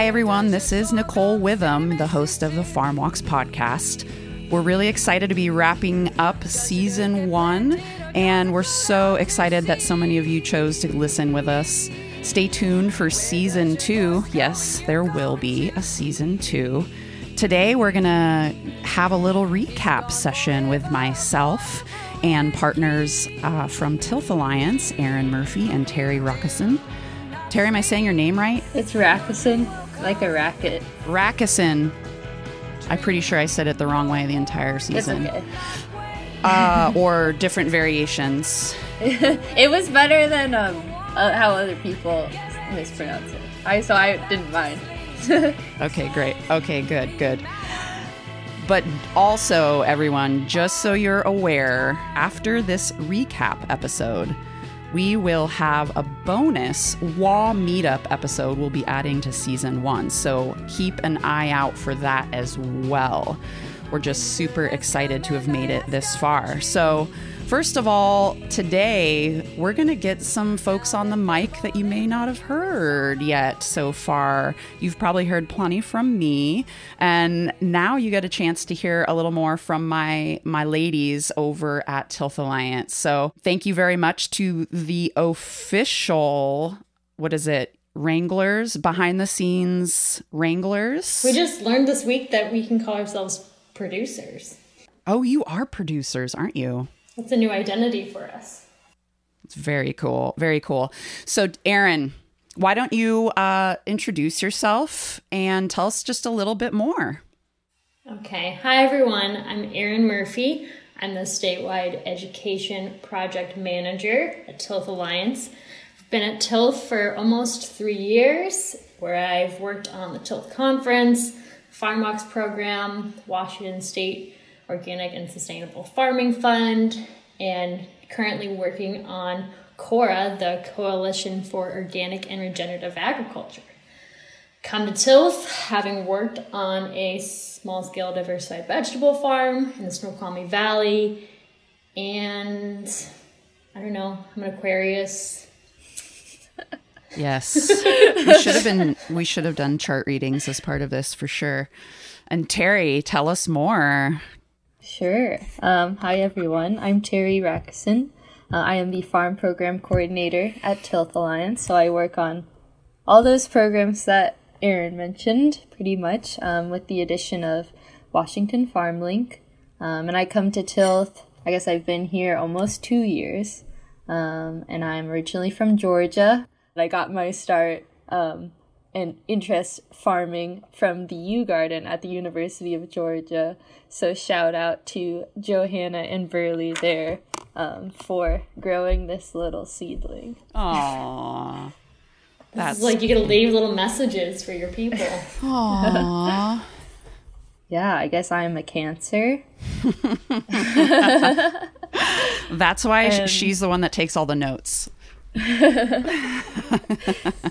Hi, everyone. This is Nicole Witham, the host of the Farm Walks podcast. We're really excited to be wrapping up season one, and we're so excited that so many of you chose to listen with us. Stay tuned for season two. Yes, there will be a season two. Today, we're going to have a little recap session with myself and partners uh, from Tilth Alliance, Aaron Murphy and Terry Rockison. Terry, am I saying your name right? It's Rackison, like a racket. Rackison. I'm pretty sure I said it the wrong way the entire season. Okay. uh, or different variations. it was better than um, uh, how other people mispronounce it. I so I didn't mind. okay, great. Okay, good, good. But also, everyone, just so you're aware, after this recap episode, we will have a bonus WA Meat Up episode we'll be adding to season one. So keep an eye out for that as well. We're just super excited to have made it this far. So, first of all, today we're going to get some folks on the mic that you may not have heard yet so far. You've probably heard plenty from me, and now you get a chance to hear a little more from my my ladies over at Tilth Alliance. So, thank you very much to the official what is it? Wranglers, behind the scenes Wranglers. We just learned this week that we can call ourselves producers. Oh, you are producers, aren't you? That's a new identity for us. It's very cool. Very cool. So, Aaron, why don't you uh, introduce yourself and tell us just a little bit more? Okay. Hi, everyone. I'm Aaron Murphy. I'm the statewide education project manager at Tilth Alliance. I've been at Tilth for almost three years, where I've worked on the Tilth Conference, Farm Walks program, Washington State Organic and Sustainable Farming Fund, and currently working on CORA, the Coalition for Organic and Regenerative Agriculture. Come to Tilth, having worked on a small scale diversified vegetable farm in the Snoqualmie Valley, and I don't know, I'm an Aquarius. Yes. we should have been we should have done chart readings as part of this for sure. And Terry, tell us more. Sure. Um, hi everyone. I'm Terry Rackison. Uh, I am the farm program coordinator at Tilth Alliance, so I work on all those programs that Aaron mentioned, pretty much, um, with the addition of Washington Farm Link. Um, and I come to Tilth. I guess I've been here almost two years, um, and I'm originally from Georgia. I got my start um, and interest farming from the UGArden at the University of Georgia. So shout out to Johanna and Burley there um, for growing this little seedling. Aww. That's like you gotta leave little messages for your people. Aww. yeah, I guess I'm a cancer. That's why and... she's the one that takes all the notes.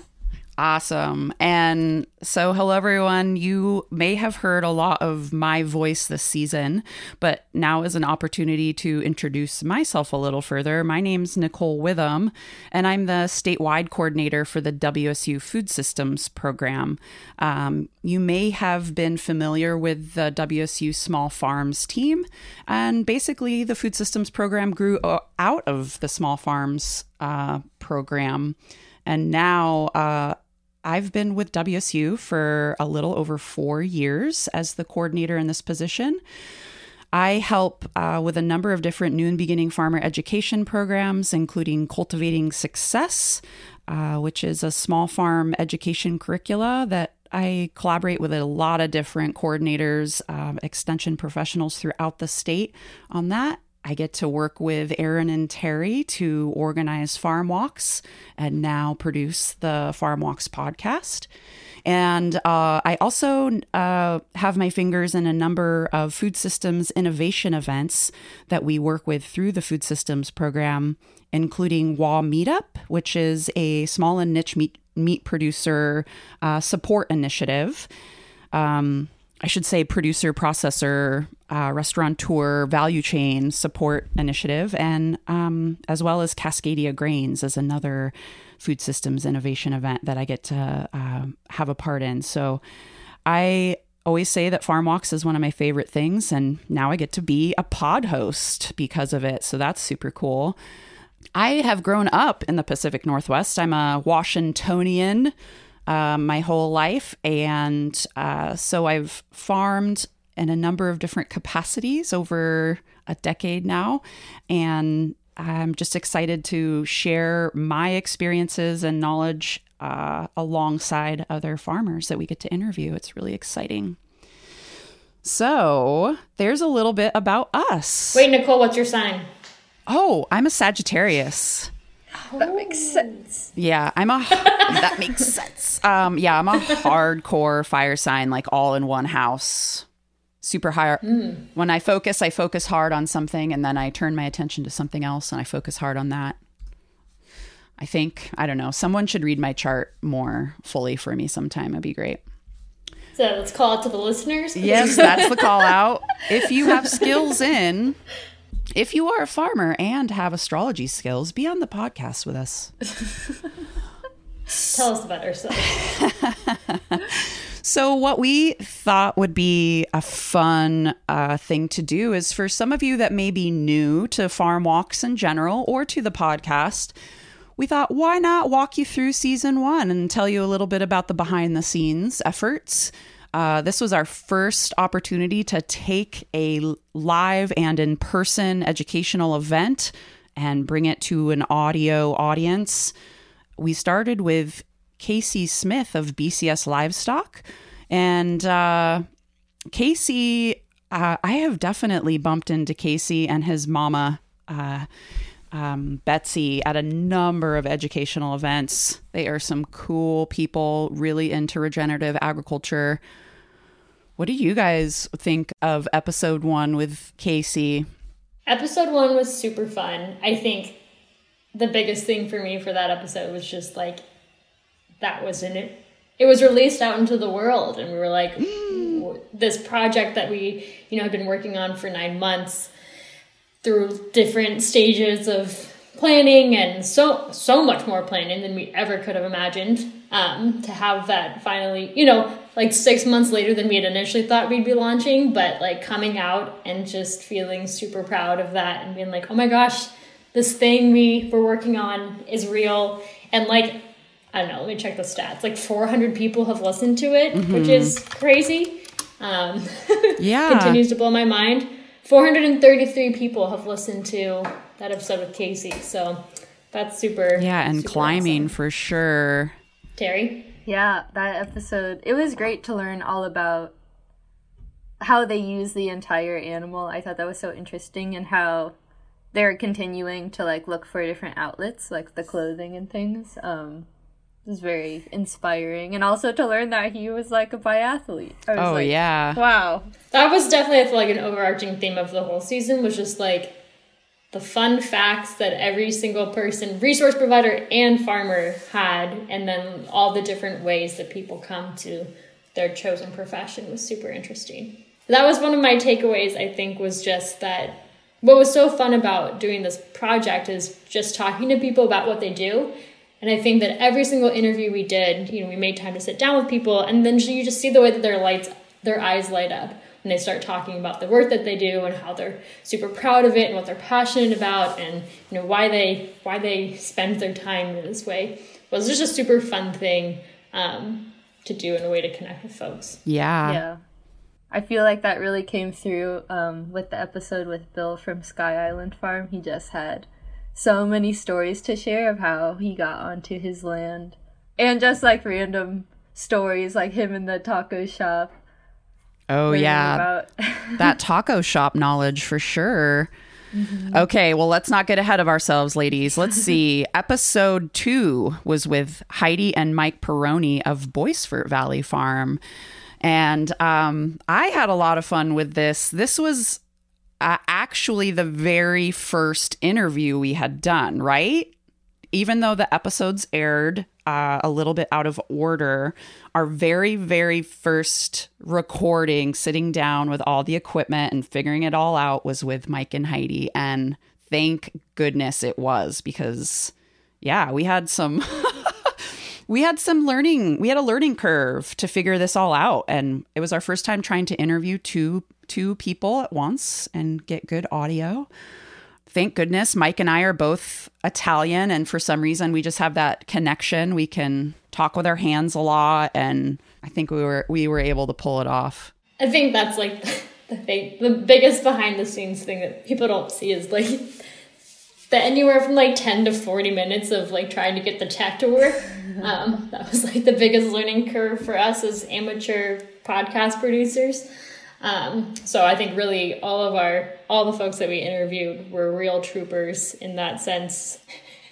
Awesome. And so, hello, everyone. You may have heard a lot of my voice this season, but now is an opportunity to introduce myself a little further. My name's Nicole Witham, and I'm the statewide coordinator for the WSU Food Systems Program. Um, you may have been familiar with the WSU Small Farms team, and basically, the Food Systems Program grew out of the Small Farms uh, program. And now, uh, I've been with WSU for a little over four years as the coordinator in this position. I help uh, with a number of different new and beginning farmer education programs, including Cultivating Success, uh, which is a small farm education curricula that I collaborate with a lot of different coordinators, um, extension professionals throughout the state on that. I get to work with Aaron and Terry to organize farm walks and now produce the Farm Walks podcast. And uh, I also uh, have my fingers in a number of food systems innovation events that we work with through the food systems program, including WA Meat Up, which is a small and niche meat, meat producer uh, support initiative. Um, I should say, producer, processor, uh, restaurateur, value chain support initiative, and um, as well as Cascadia Grains as another food systems innovation event that I get to uh, have a part in. So I always say that Farm Walks is one of my favorite things, and now I get to be a pod host because of it. So that's super cool. I have grown up in the Pacific Northwest. I'm a Washingtonian uh, my whole life, and uh, so I've farmed in a number of different capacities over a decade now, and I'm just excited to share my experiences and knowledge uh, alongside other farmers that we get to interview. It's really exciting. So, there's a little bit about us. Wait, Nicole, what's your sign? Oh, I'm a Sagittarius. That makes sense. Yeah, I'm a that makes sense. Um yeah, I'm a hardcore fire sign like all in one house. Super high. Mm. When I focus, I focus hard on something and then I turn my attention to something else and I focus hard on that. I think, I don't know, someone should read my chart more fully for me sometime. It'd be great. So let's call it to the listeners. Yes, that's the call out. If you have skills in, if you are a farmer and have astrology skills, be on the podcast with us. Tell us about ourselves. so, what we thought would be a fun uh, thing to do is for some of you that may be new to farm walks in general or to the podcast, we thought, why not walk you through season one and tell you a little bit about the behind the scenes efforts? Uh, this was our first opportunity to take a live and in person educational event and bring it to an audio audience. We started with Casey Smith of BCS Livestock. And uh, Casey, uh, I have definitely bumped into Casey and his mama. Uh, um, Betsy at a number of educational events. They are some cool people, really into regenerative agriculture. What do you guys think of episode one with Casey? Episode one was super fun. I think the biggest thing for me for that episode was just like that was in it. It was released out into the world, and we were like, mm. this project that we, you know, had been working on for nine months through different stages of planning and so so much more planning than we ever could have imagined um, to have that finally you know like six months later than we had initially thought we'd be launching but like coming out and just feeling super proud of that and being like oh my gosh this thing we were working on is real. And like i don't know let me check the stats. Like 400 people have listened to it mm-hmm. which is crazy. Um, yeah. continues to blow my mind 433 people have listened to that episode with Casey. So that's super. Yeah, and super climbing awesome. for sure. Terry? Yeah, that episode, it was great to learn all about how they use the entire animal. I thought that was so interesting and how they're continuing to like look for different outlets like the clothing and things. Um it was very inspiring and also to learn that he was like a biathlete. oh like, yeah. Wow. That was definitely I feel like an overarching theme of the whole season was just like the fun facts that every single person, resource provider and farmer had, and then all the different ways that people come to their chosen profession was super interesting. That was one of my takeaways, I think, was just that what was so fun about doing this project is just talking to people about what they do. And I think that every single interview we did, you know, we made time to sit down with people, and then you just see the way that their lights, their eyes light up when they start talking about the work that they do and how they're super proud of it and what they're passionate about and you know why they why they spend their time in this way It was just a super fun thing um, to do in a way to connect with folks. Yeah. Yeah. I feel like that really came through um, with the episode with Bill from Sky Island Farm. He just had so many stories to share of how he got onto his land and just like random stories like him in the taco shop Oh yeah, that taco shop knowledge for sure. Mm-hmm. Okay, well, let's not get ahead of ourselves, ladies. Let's see. Episode two was with Heidi and Mike Peroni of Boistfort Valley Farm. And um, I had a lot of fun with this. This was uh, actually the very first interview we had done, right? even though the episodes aired uh, a little bit out of order, our very, very first recording, sitting down with all the equipment and figuring it all out, was with Mike and Heidi. And thank goodness it was because, yeah, we had some. we had some learning we had a learning curve to figure this all out and it was our first time trying to interview two two people at once and get good audio thank goodness Mike and I are both Italian and for some reason we just have that connection. We can talk with our hands a lot and I think we were we were able to pull it off. I think that's like the thing the biggest behind the scenes thing that people don't see is like the anywhere from like 10 to 40 minutes of like trying to get the tech to work. Um, that was like the biggest learning curve for us as amateur podcast producers. Um, so I think really all of our all the folks that we interviewed were real troopers in that sense.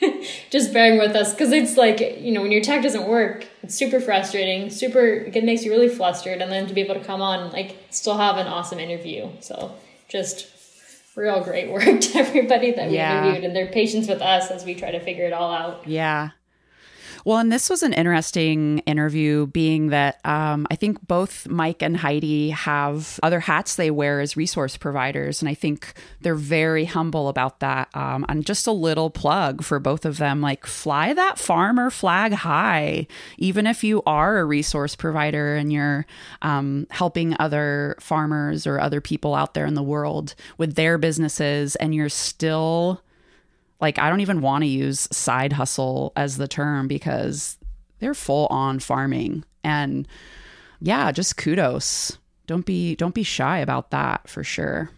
just bearing with us because it's like you know when your tech doesn't work it's super frustrating super it makes you really flustered and then to be able to come on like still have an awesome interview so just real great work to everybody that we yeah. interviewed and their patience with us as we try to figure it all out yeah well, and this was an interesting interview, being that um, I think both Mike and Heidi have other hats they wear as resource providers. And I think they're very humble about that. Um, and just a little plug for both of them like, fly that farmer flag high, even if you are a resource provider and you're um, helping other farmers or other people out there in the world with their businesses, and you're still like I don't even want to use side hustle as the term because they're full on farming and yeah, just kudos. Don't be don't be shy about that for sure.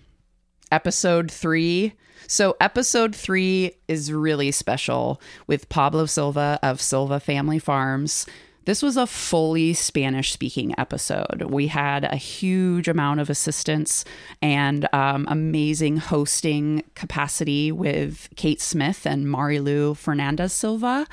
Episode 3 so, episode three is really special with Pablo Silva of Silva Family Farms. This was a fully Spanish speaking episode. We had a huge amount of assistance and um, amazing hosting capacity with Kate Smith and Marilu Fernandez Silva,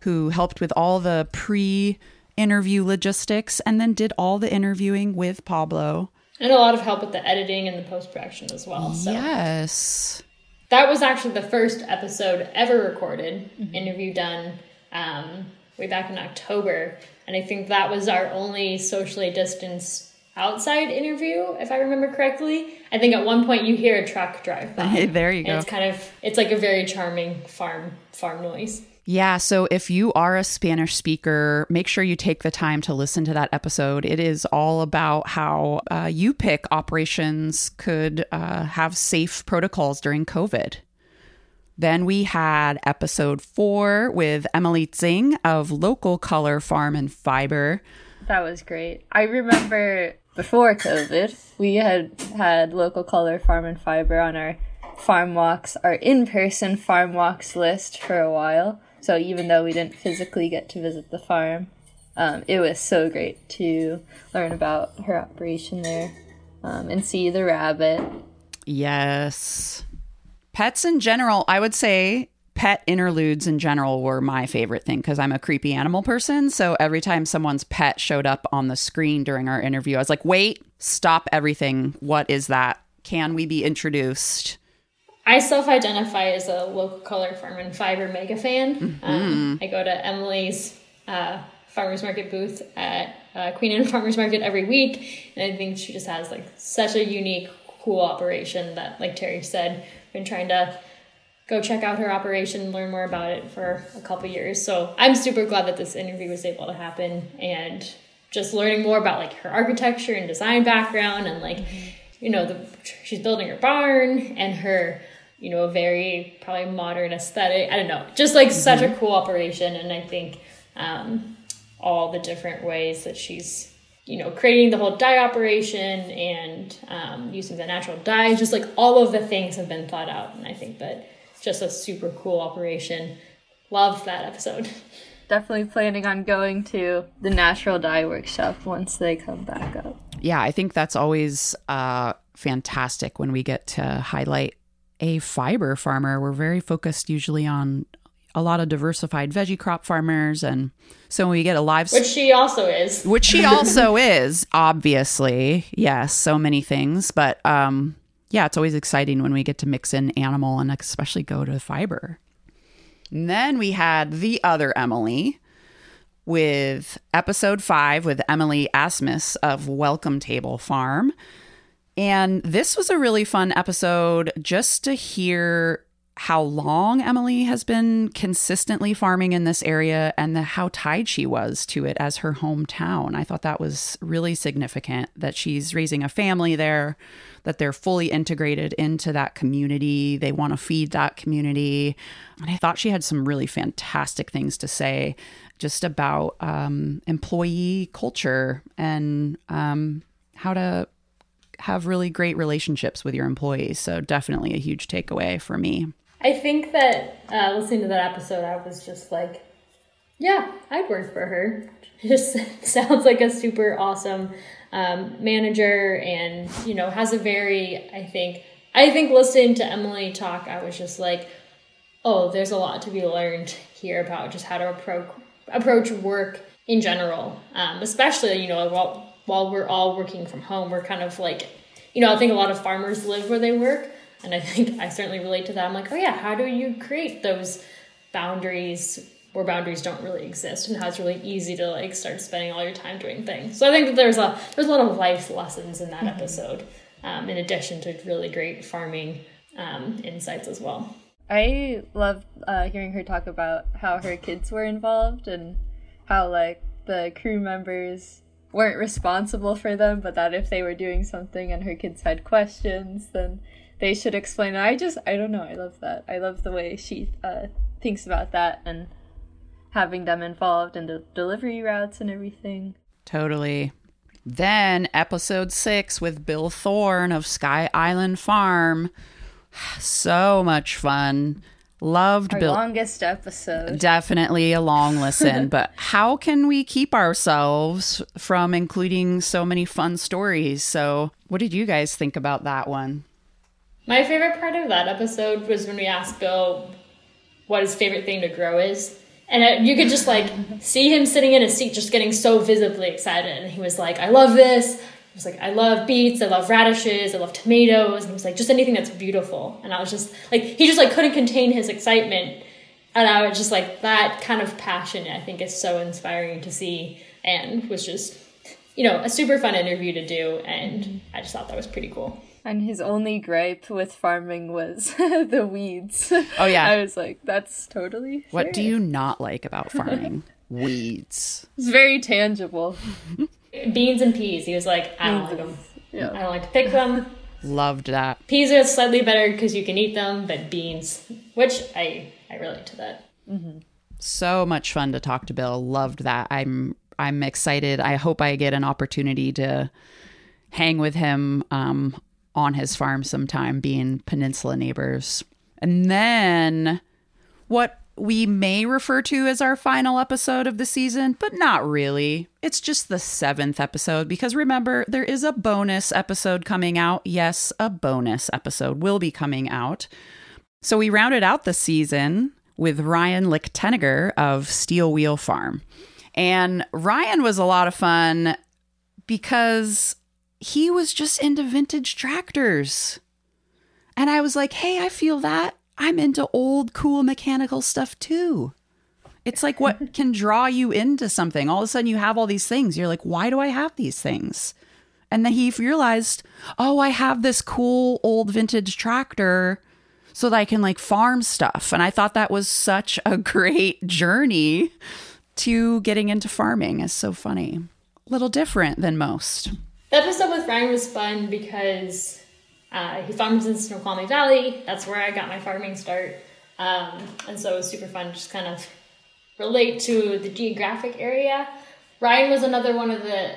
who helped with all the pre interview logistics and then did all the interviewing with Pablo. And a lot of help with the editing and the post production as well. So. Yes. That was actually the first episode ever recorded, mm-hmm. interview done. Um, way back in October. And I think that was our only socially distanced outside interview, if I remember correctly. I think at one point you hear a truck drive by. Hey, there you go. it's kind of it's like a very charming farm farm noise. Yeah, so if you are a Spanish speaker, make sure you take the time to listen to that episode. It is all about how uh, U-pick operations could uh, have safe protocols during COVID. Then we had episode four with Emily Tsing of Local Color Farm and Fiber. That was great. I remember before COVID, we had had Local Color Farm and Fiber on our farm walks, our in person farm walks list for a while. So even though we didn't physically get to visit the farm, um, it was so great to learn about her operation there um, and see the rabbit. Yes. Pets in general, I would say pet interludes in general were my favorite thing because I'm a creepy animal person. So every time someone's pet showed up on the screen during our interview, I was like, wait, stop everything. What is that? Can we be introduced? I self identify as a local color farm and fiber mega fan. Mm-hmm. Um, I go to Emily's uh, farmers market booth at uh, Queen Anne Farmers Market every week. And I think she just has like such a unique, cool operation that, like Terry said, been trying to go check out her operation, and learn more about it for a couple years. So I'm super glad that this interview was able to happen and just learning more about like her architecture and design background and like mm-hmm. you know the she's building her barn and her you know very probably modern aesthetic. I don't know, just like mm-hmm. such a mm-hmm. cool operation and I think um, all the different ways that she's you know, creating the whole dye operation and um, using the natural dye, just like all of the things have been thought out. And I think that just a super cool operation. Love that episode. Definitely planning on going to the natural dye workshop once they come back up. Yeah, I think that's always uh, fantastic when we get to highlight a fiber farmer. We're very focused usually on a lot of diversified veggie crop farmers. And so we get a live which she also is. Which she also is obviously. Yes so many things. But um yeah it's always exciting when we get to mix in animal and especially go to fiber. And then we had the other Emily with episode five with Emily Asmus of Welcome Table Farm. And this was a really fun episode just to hear how long Emily has been consistently farming in this area and the, how tied she was to it as her hometown. I thought that was really significant that she's raising a family there, that they're fully integrated into that community. They want to feed that community. And I thought she had some really fantastic things to say just about um, employee culture and um, how to have really great relationships with your employees. So, definitely a huge takeaway for me. I think that uh, listening to that episode, I was just like, yeah, I'd work for her. Just sounds like a super awesome um, manager, and you know has a very. I think I think listening to Emily talk, I was just like, oh, there's a lot to be learned here about just how to approach approach work in general, um, especially you know while while we're all working from home, we're kind of like, you know, I think a lot of farmers live where they work and I think I certainly relate to that. I'm like, oh yeah, how do you create those boundaries where boundaries don't really exist and how it's really easy to like start spending all your time doing things. So I think that there's a there's a lot of life lessons in that mm-hmm. episode, um, in addition to really great farming um, insights as well. I loved uh, hearing her talk about how her kids were involved and how like the crew members weren't responsible for them, but that if they were doing something and her kids had questions, then they should explain it. I just I don't know. I love that. I love the way she uh, thinks about that and having them involved in the delivery routes and everything. Totally. Then episode six with Bill Thorne of Sky Island Farm. So much fun. Loved Our Bill. Longest episode. Definitely a long listen, but how can we keep ourselves from including so many fun stories? So, what did you guys think about that one? My favorite part of that episode was when we asked Bill what his favorite thing to grow is. And you could just like see him sitting in a seat, just getting so visibly excited. And he was like, I love this. He was like, I love beets, I love radishes, I love tomatoes. And he was like, just anything that's beautiful. And I was just like, he just like couldn't contain his excitement. And I was just like, that kind of passion, I think, is so inspiring to see and was just, you know, a super fun interview to do. And I just thought that was pretty cool. And his only gripe with farming was the weeds. Oh yeah. I was like, that's totally What do you not like about farming? weeds. It's very tangible. Beans and peas. He was like, I don't like them. Yeah. I don't like to pick them. Loved that. Peas are slightly better because you can eat them, but beans, which I I relate to that. Mm-hmm. So much fun to talk to Bill. Loved that. I'm I'm excited. I hope I get an opportunity to hang with him um, on his farm sometime, being peninsula neighbors. And then what we may refer to as our final episode of the season, but not really. It's just the seventh episode because remember, there is a bonus episode coming out. Yes, a bonus episode will be coming out. So we rounded out the season with Ryan Lichteniger of Steel Wheel Farm. And Ryan was a lot of fun because he was just into vintage tractors. And I was like, hey, I feel that. I'm into old, cool mechanical stuff too. It's like what can draw you into something. All of a sudden, you have all these things. You're like, why do I have these things? And then he realized, oh, I have this cool old vintage tractor so that I can like farm stuff. And I thought that was such a great journey to getting into farming. It's so funny. A little different than most. The episode with Ryan was fun because uh, he farms in Snoqualmie Valley. That's where I got my farming start. Um, and so it was super fun just kind of relate to the geographic area. Ryan was another one of the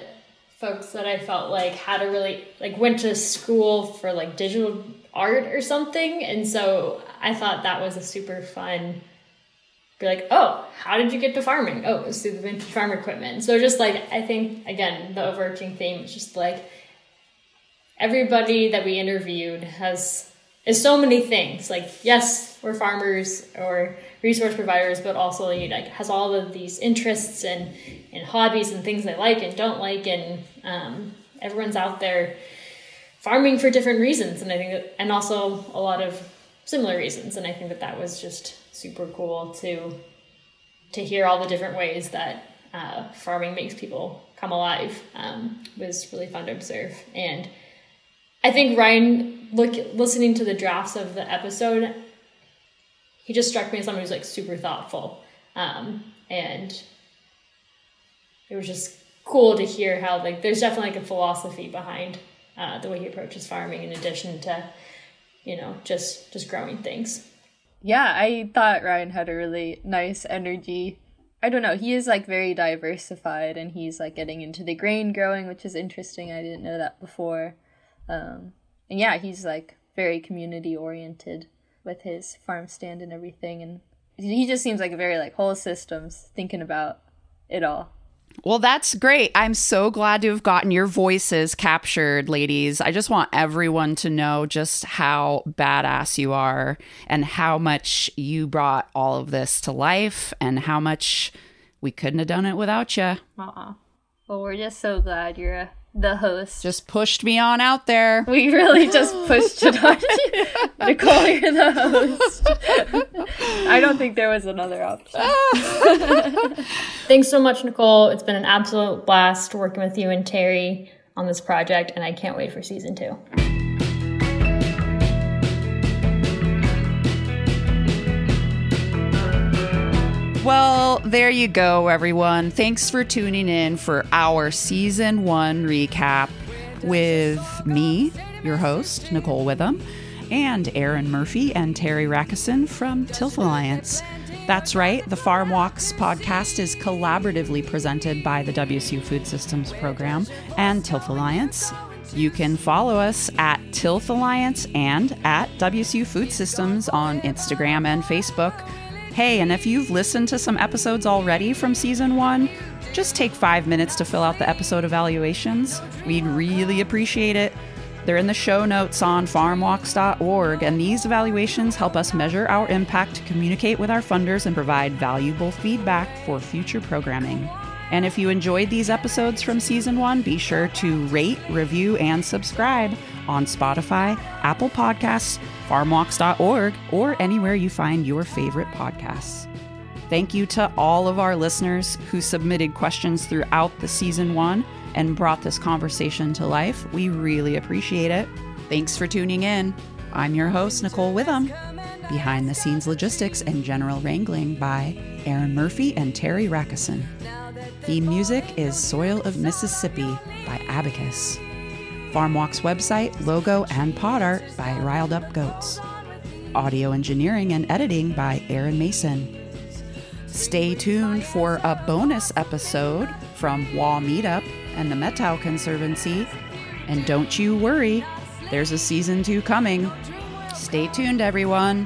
folks that I felt like had a really like went to school for like digital art or something. And so I thought that was a super fun be like, oh, how did you get to farming? Oh, it was through the vintage farm equipment. So just like I think again, the overarching theme is just like everybody that we interviewed has is so many things. Like yes, we're farmers or resource providers, but also you like has all of these interests and and hobbies and things they like and don't like, and um, everyone's out there farming for different reasons. And I think that, and also a lot of similar reasons. And I think that that was just super cool to to hear all the different ways that uh, farming makes people come alive um, was really fun to observe. And I think Ryan, look listening to the drafts of the episode, he just struck me as someone who's like super thoughtful, um, and it was just cool to hear how like there's definitely like a philosophy behind uh, the way he approaches farming in addition to you know just just growing things yeah i thought ryan had a really nice energy. I don't know he is like very diversified and he's like getting into the grain growing which is interesting. I didn't know that before. Um, and yeah he's like very community oriented with his farm stand and everything. And he just seems like a very like whole systems thinking about it all well, that's great. I'm so glad to have gotten your voices captured, ladies. I just want everyone to know just how badass you are and how much you brought all of this to life and how much we couldn't have done it without you. Aw. Well, we're just so glad you're the host. Just pushed me on out there. We really just pushed it on you. Nicole, you're the host. I don't think there was another option. Thanks so much, Nicole. It's been an absolute blast working with you and Terry on this project, and I can't wait for season two. Well, there you go, everyone. Thanks for tuning in for our season one recap with me, your host, Nicole Witham, and Aaron Murphy and Terry Rackison from Tilth Alliance. That's right, the Farm Walks podcast is collaboratively presented by the WSU Food Systems Program and Tilth Alliance. You can follow us at Tilth Alliance and at WSU Food Systems on Instagram and Facebook. Hey, and if you've listened to some episodes already from season one, just take five minutes to fill out the episode evaluations. We'd really appreciate it. They're in the show notes on farmwalks.org, and these evaluations help us measure our impact, communicate with our funders, and provide valuable feedback for future programming. And if you enjoyed these episodes from season one, be sure to rate, review, and subscribe on Spotify, Apple Podcasts, farmwalks.org, or anywhere you find your favorite podcasts. Thank you to all of our listeners who submitted questions throughout the season one and brought this conversation to life. We really appreciate it. Thanks for tuning in. I'm your host, Nicole Witham. Behind the scenes logistics and general wrangling by Aaron Murphy and Terry Rackison. Theme music is Soil of Mississippi by Abacus. FarmWalk's website, logo, and pod art by Riled Up Goats. Audio engineering and editing by Aaron Mason. Stay tuned for a bonus episode from WA Meat Up and the Methow Conservancy. And don't you worry, there's a season two coming. Stay tuned, everyone.